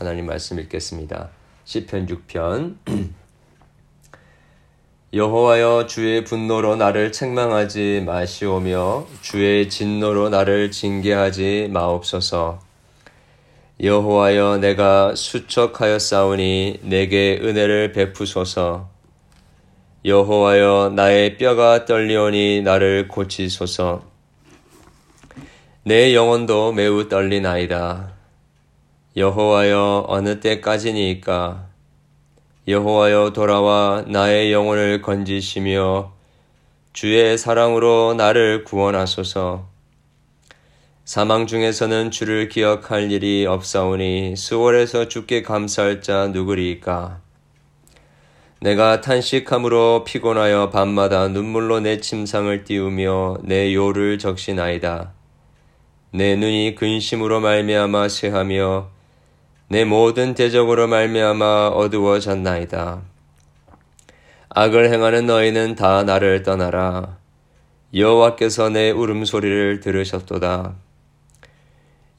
하나님 말씀 읽겠습니다. 시편 6편 여호와여 주의 분노로 나를 책망하지 마시오며 주의 진노로 나를 징계하지 마옵소서. 여호와여 내가 수척하여 싸우니 내게 은혜를 베푸소서. 여호와여 나의 뼈가 떨리오니 나를 고치소서. 내 영혼도 매우 떨리나이다. 여호와여 어느 때까지니까 여호와여 돌아와 나의 영혼을 건지시며 주의 사랑으로 나를 구원하소서. 사망 중에서는 주를 기억할 일이 없사오니 수월에서 주께 감사할 자 누구리이까? 내가 탄식함으로 피곤하여 밤마다 눈물로 내 침상을 띄우며 내 요를 적시나이다. 내 눈이 근심으로 말미암아 쇠하며 내 모든 대적으로 말미암아 어두워졌나이다. 악을 행하는 너희는 다 나를 떠나라. 여호와께서 내 울음소리를 들으셨도다.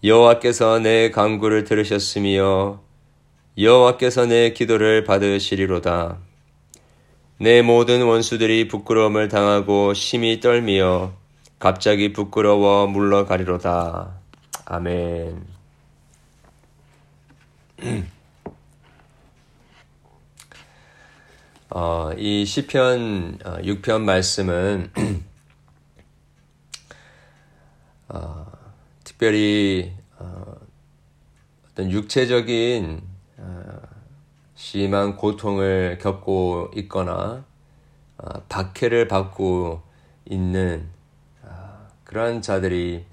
여호와께서 내 간구를 들으셨으며 여호와께서 내 기도를 받으시리로다. 내 모든 원수들이 부끄러움을 당하고 심히 떨미어 갑자기 부끄러워 물러가리로다. 아멘. 어, 이 시편 6편 어, 말씀은 어, 특별히 어, 어떤 육체적인 심한 고통을 겪고 있거나 어, 박해를 받고 있는 어, 그러한 자들이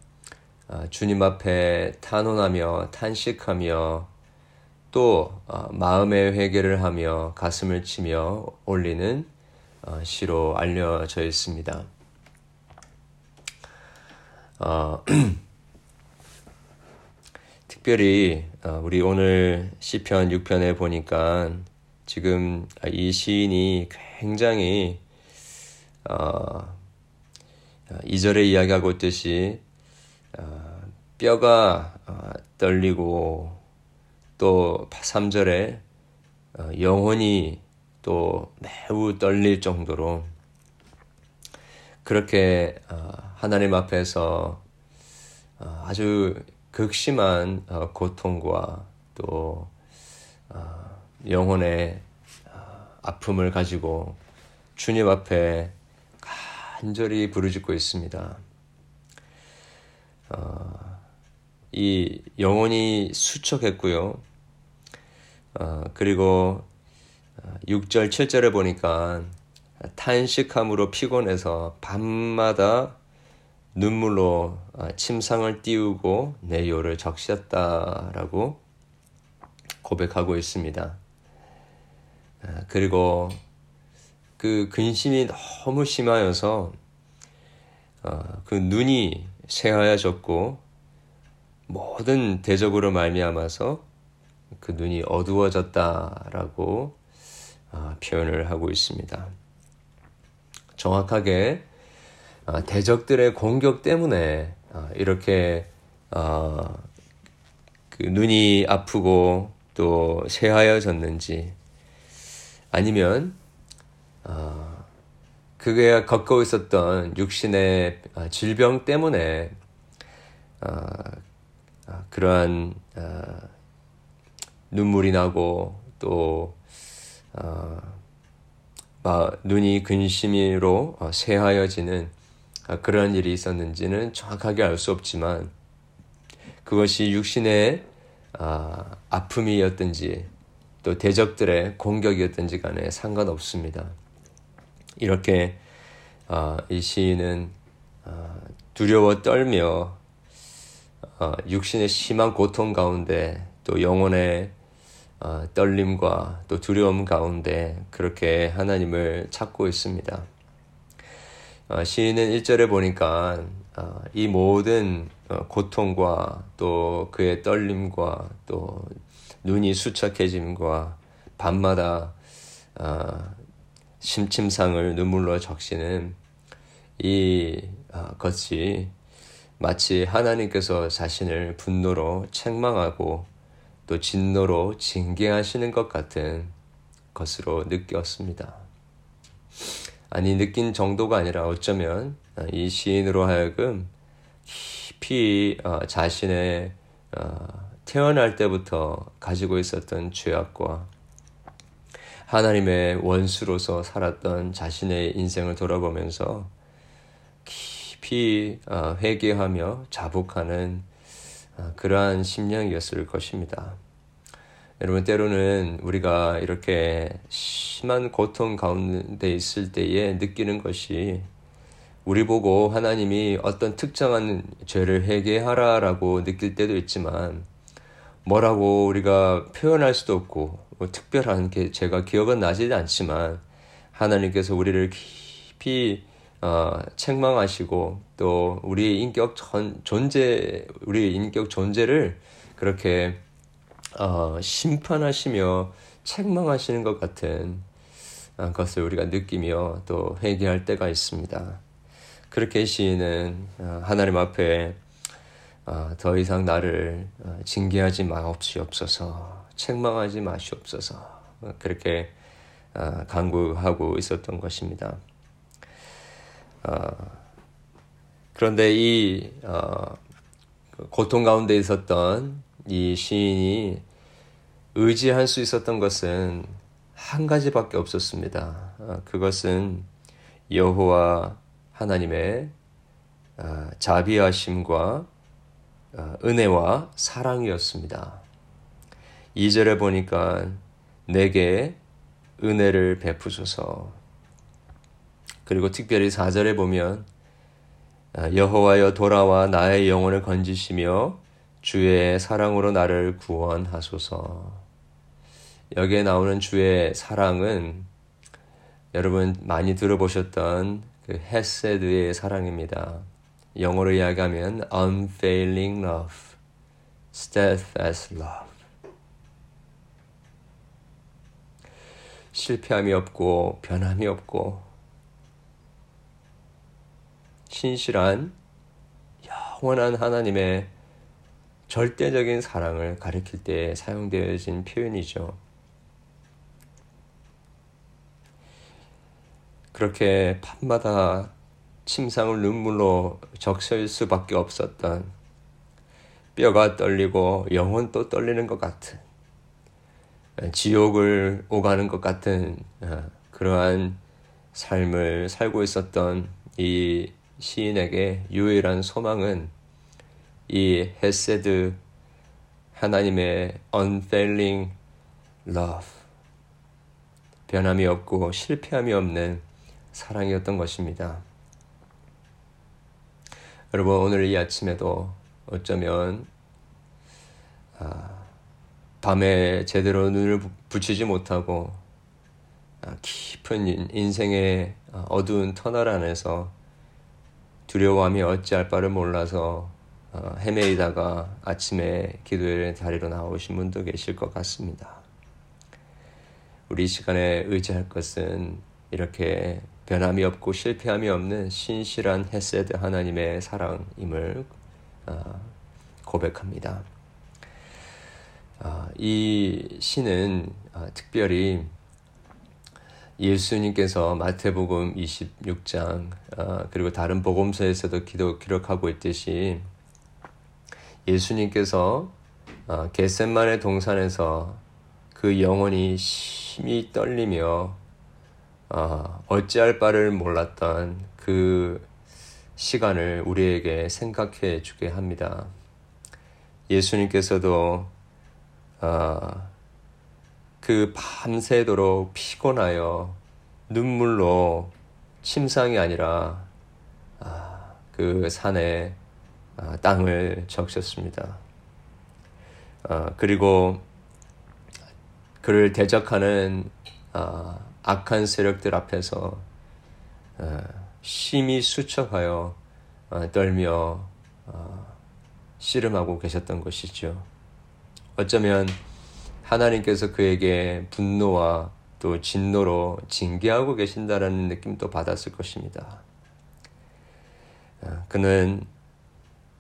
어, 주님 앞에 탄원하며 탄식하며 또 마음의 회개를 하며 가슴을 치며 올리는 시로 알려져 있습니다. 특별히 어, 우리 오늘 시편 6편에 보니까 지금 이 시인이 굉장히 어, 2절에 이야기하고 있듯이 어, 뼈가 어, 떨리고 또 3절에 어, 영혼이 또 매우 떨릴 정도로 그렇게 어, 하나님 앞에서 어, 아주 극심한 어, 고통과 또 어, 영혼의 어, 아픔을 가지고 주님 앞에 간절히 부르짖고 있습니다. 이 영혼이 수척했고요. 그리고 6절, 7절에 보니까 탄식함으로 피곤해서 밤마다 눈물로 아, 침상을 띄우고 내 요를 적셨다라고 고백하고 있습니다. 아, 그리고 그 근심이 너무 심하여서 어, 그 눈이 새하얘졌고 모든 대적으로 말미암아서 그 눈이 어두워졌다라고 아, 표현을 하고 있습니다. 정확하게 어, 대적들의 공격 때문에 어, 이렇게 어, 그 눈이 아프고 또 새하여졌는지 아니면 그게 겪고 있었던 육신의 질병 때문에 그러한 눈물이 나고 또 눈이 근심으로 새하여지는 아, 그러한 일이 있었는지는 정확하게 알 수 없지만 그것이 육신의 아, 아픔이었든지 또 대적들의 공격이었든지 간에 상관없습니다. 이렇게 아, 이 시인은 두려워 떨며 육신의 심한 고통 가운데 또 영혼의 떨림과 또 두려움 가운데 그렇게 하나님을 찾고 있습니다. 어, 시인은 1절에 보니까 어, 이 모든 어, 고통과 또 그의 떨림과 또 눈이 수척해짐과 밤마다 심침상을 눈물로 적시는 이 것이 마치 하나님께서 자신을 분노로 책망하고 또 진노로 징계하시는 것 같은 것으로 느꼈습니다. 아니 느낀 정도가 아니라 어쩌면 이 시인으로 하여금 깊이 어, 자신의 어, 태어날 때부터 가지고 있었던 죄악과 하나님의 원수로서 살았던 자신의 인생을 돌아보면서 깊이 어, 회개하며 자복하는 그러한 심령이었을 것입니다. 여러분 때로는 우리가 이렇게 심한 고통 가운데 있을 때에 느끼는 것이 우리 보고 하나님이 어떤 특정한 죄를 회개하라라고 느낄 때도 있지만 뭐라고 우리가 표현할 수도 없고 뭐 특별한 게 제가 기억은 나지 않지만 하나님께서 우리를 깊이 어, 책망하시고 또 우리의 인격 전, 존재 우리의 인격 존재를 그렇게 어, 심판하시며 책망하시는 것 같은 어, 것을 우리가 느끼며 또 회개할 때가 있습니다. 그렇게 시인은 어, 하나님 앞에 어, 더 이상 나를 징계하지 마옵시옵소서, 책망하지 마시옵소서 그렇게 간구하고 있었던 것입니다. 그런데 이 고통 가운데 있었던 이 시인이 의지할 수 있었던 것은 한 가지밖에 없었습니다. 어, 그것은 여호와 하나님의 어, 자비하심과 어, 은혜와 사랑이었습니다. 2절에 보니까 내게 은혜를 베푸소서. 그리고 특별히 4절에 보면 여호와여 돌아와 나의 영혼을 건지시며 주의 사랑으로 나를 구원하소서. 여기에 나오는 주의 사랑은 여러분 많이 들어보셨던 그 헤세드의 사랑입니다. 영어로 이야기하면 unfailing love, steadfast love. 실패함이 없고 변함이 없고 신실한 영원한 하나님의 절대적인 사랑을 가리킬 때 사용되어진 표현이죠. 그렇게 밤마다 침상을 눈물로 적실 수밖에 없었던 뼈가 떨리고 영혼도 떨리는 것 같은 지옥을 오가는 것 같은 어, 그러한 삶을 살고 있었던 이 시인에게 유일한 소망은 이 헤세드 하나님의 unfailing love 변함이 없고 실패함이 없는 사랑이었던 것입니다. 여러분 오늘 이 아침에도 어쩌면 아, 밤에 제대로 눈을 붙이지 못하고 아, 깊은 인생의 어두운 터널 안에서 두려워함이 어찌할 바를 몰라서 어, 헤매이다가 아침에 기도의 자리로 나오신 분도 계실 것 같습니다. 우리 시간에 의지할 것은 이렇게 변함이 없고 실패함이 없는 신실한 헤세드 하나님의 사랑임을 어, 고백합니다. 어, 이 시는 특별히 예수님께서 마태복음 26장 그리고 다른 복음서에서도 기도 기록하고 있듯이 예수님께서 어, 겟셋만의 동산에서 그 영혼이 심히 떨리며 어, 어찌할 바를 몰랐던 그 시간을 우리에게 생각해 주게 합니다. 예수님께서도 어, 그 밤새도록 피곤하여 눈물로 침상이 아니라 그 산에 아, 땅을 적셨습니다. 아, 그리고 그를 대적하는 아, 악한 세력들 앞에서 심히 수척하여 떨며 씨름하고 계셨던 것이죠. 어쩌면 하나님께서 그에게 분노와 또 진노로 징계하고 계신다라는 느낌도 받았을 것입니다. 그는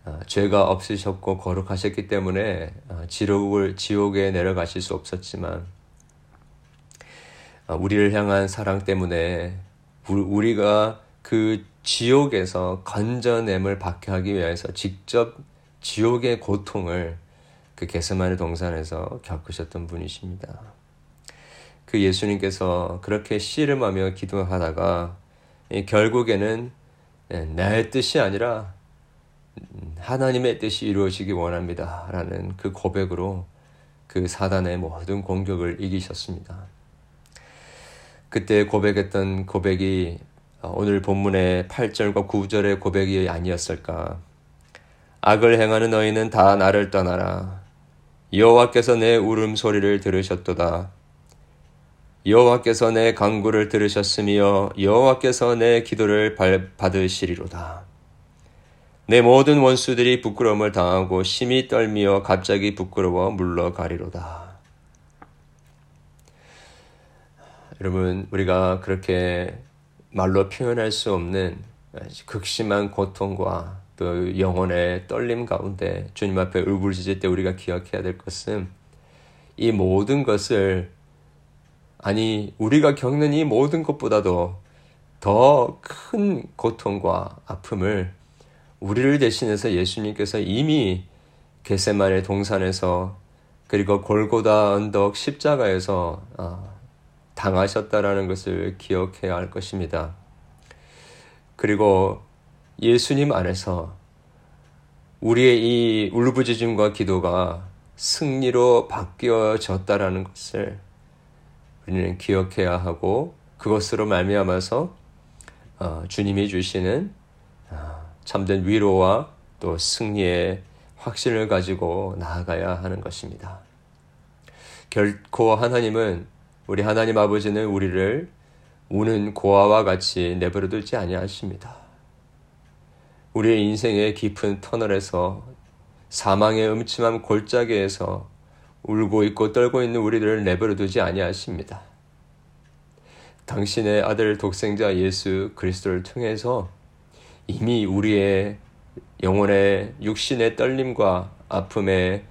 어, 죄가 없으셨고 거룩하셨기 때문에 어, 지옥을 지옥에 내려가실 수 없었지만 어, 우리를 향한 사랑 때문에 우리가 그 지옥에서 건져냄을 받게 하기 위해서 직접 지옥의 고통을 그 게스마네 동산에서 겪으셨던 분이십니다. 그 예수님께서 그렇게 씨름하며 기도하다가 결국에는 네, 내 뜻이 아니라 하나님의 뜻이 이루어지기 원합니다. 라는 그 고백으로 그 사단의 모든 공격을 이기셨습니다. 그때 고백했던 고백이 오늘 본문의 8절과 9절의 고백이 아니었을까. 악을 행하는 너희는 다 나를 떠나라. 여호와께서 내 울음소리를 들으셨도다. 여호와께서 내 간구를 들으셨으며 여호와께서 내 기도를 받으시리로다. 내 모든 원수들이 부끄러움을 당하고 심히 떨미어 갑자기 부끄러워 물러가리로다. 여러분, 우리가 그렇게 말로 표현할 수 없는 극심한 고통과 또 영혼의 떨림 가운데 주님 앞에 울부짖을 때 우리가 기억해야 될 것은 이 모든 것을 아니 우리가 겪는 이 모든 것보다도 더 큰 고통과 아픔을 우리를 대신해서 예수님께서 이미 게세만의 동산에서 그리고 골고다 언덕 십자가에서 어, 당하셨다라는 것을 기억해야 할 것입니다. 그리고 예수님 안에서 우리의 이 울부짖음과 기도가 승리로 바뀌어졌다라는 것을 우리는 기억해야 하고 그것으로 말미암아서 어, 주님이 주시는 어, 참된 위로와 또 승리의 확신을 가지고 나아가야 하는 것입니다. 결코 하나님은 우리 하나님 아버지는 우리를 우는 고아와 같이 내버려 두지 아니하십니다. 우리의 인생의 깊은 터널에서 사망의 음침한 골짜기에서 울고 있고 떨고 있는 우리들을 내버려 두지 아니하십니다. 당신의 아들 독생자 예수 그리스도를 통해서 이미 우리의 영혼의 육신의 떨림과 아픔의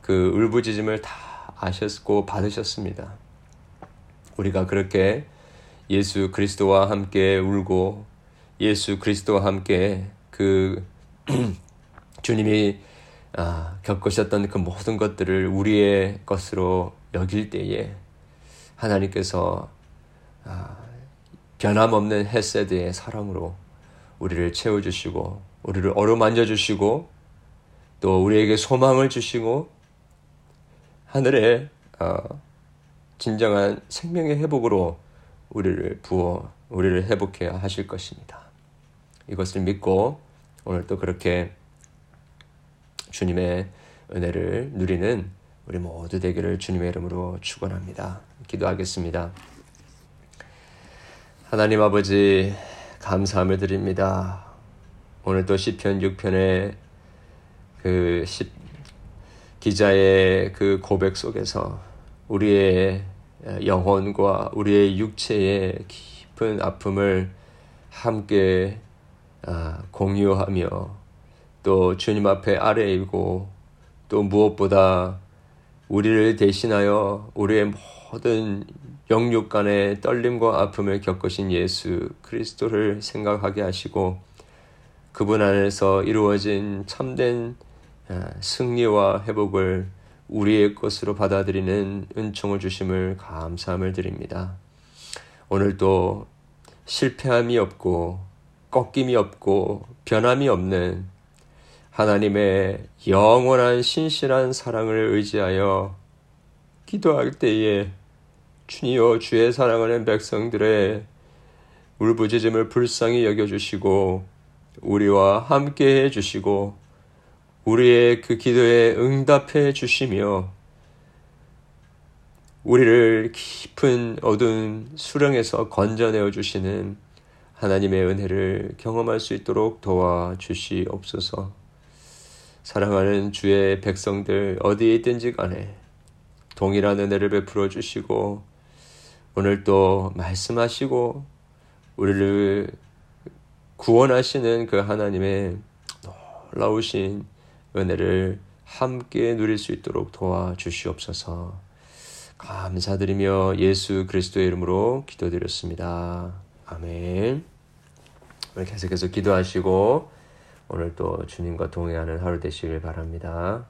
그 울부짖음을 다 아셨고 받으셨습니다. 우리가 그렇게 예수 그리스도와 함께 울고 예수 그리스도와 함께 그 주님이 아, 겪으셨던 그 모든 것들을 우리의 것으로 여길 때에 하나님께서 아, 변함없는 헤세드의 사랑으로 우리를 채워주시고 우리를 어루만져 주시고 또 우리에게 소망을 주시고 하늘의 어, 진정한 생명의 회복으로 우리를 부어 우리를 회복해야 하실 것입니다. 이것을 믿고 오늘 또 그렇게 주님의 은혜를 누리는 우리 모두 되기를 주님의 이름으로 축원합니다. 기도하겠습니다. 하나님 아버지 감사함을 드립니다. 오늘 또 시편 6편의 그 기자의 그 고백 속에서 우리의 영혼과 우리의 육체의 깊은 아픔을 함께 아, 공유하며 또 주님 앞에 아뢰이고 또 무엇보다 우리를 대신하여 우리의 모든 영육 간의 떨림과 아픔을 겪으신 예수 그리스도를 생각하게 하시고 그분 안에서 이루어진 참된 아, 승리와 회복을 우리의 것으로 받아들이는 은총을 주심을 감사함을 드립니다. 오늘도 실패함이 없고 꺾임이 없고 변함이 없는 하나님의 영원한 신실한 사랑을 의지하여 기도할 때에 주니어 주의 사랑하는 백성들의 울부짖음을 불쌍히 여겨주시고 우리와 함께 해주시고 우리의 그 기도에 응답해 주시며 우리를 깊은 어두운 수렁에서 건져내어 주시는 하나님의 은혜를 경험할 수 있도록 도와주시옵소서. 사랑하는 주의 백성들 어디에 있든지 간에 동일한 은혜를 베풀어 주시고 오늘 또 말씀하시고 우리를 구원하시는 그 하나님의 놀라우신 은혜를 함께 누릴 수 있도록 도와주시옵소서. 감사드리며 예수 그리스도의 이름으로 기도드렸습니다. 아멘. 계속해서 기도하시고 오늘 또 주님과 동행하는 하루 되시길 바랍니다.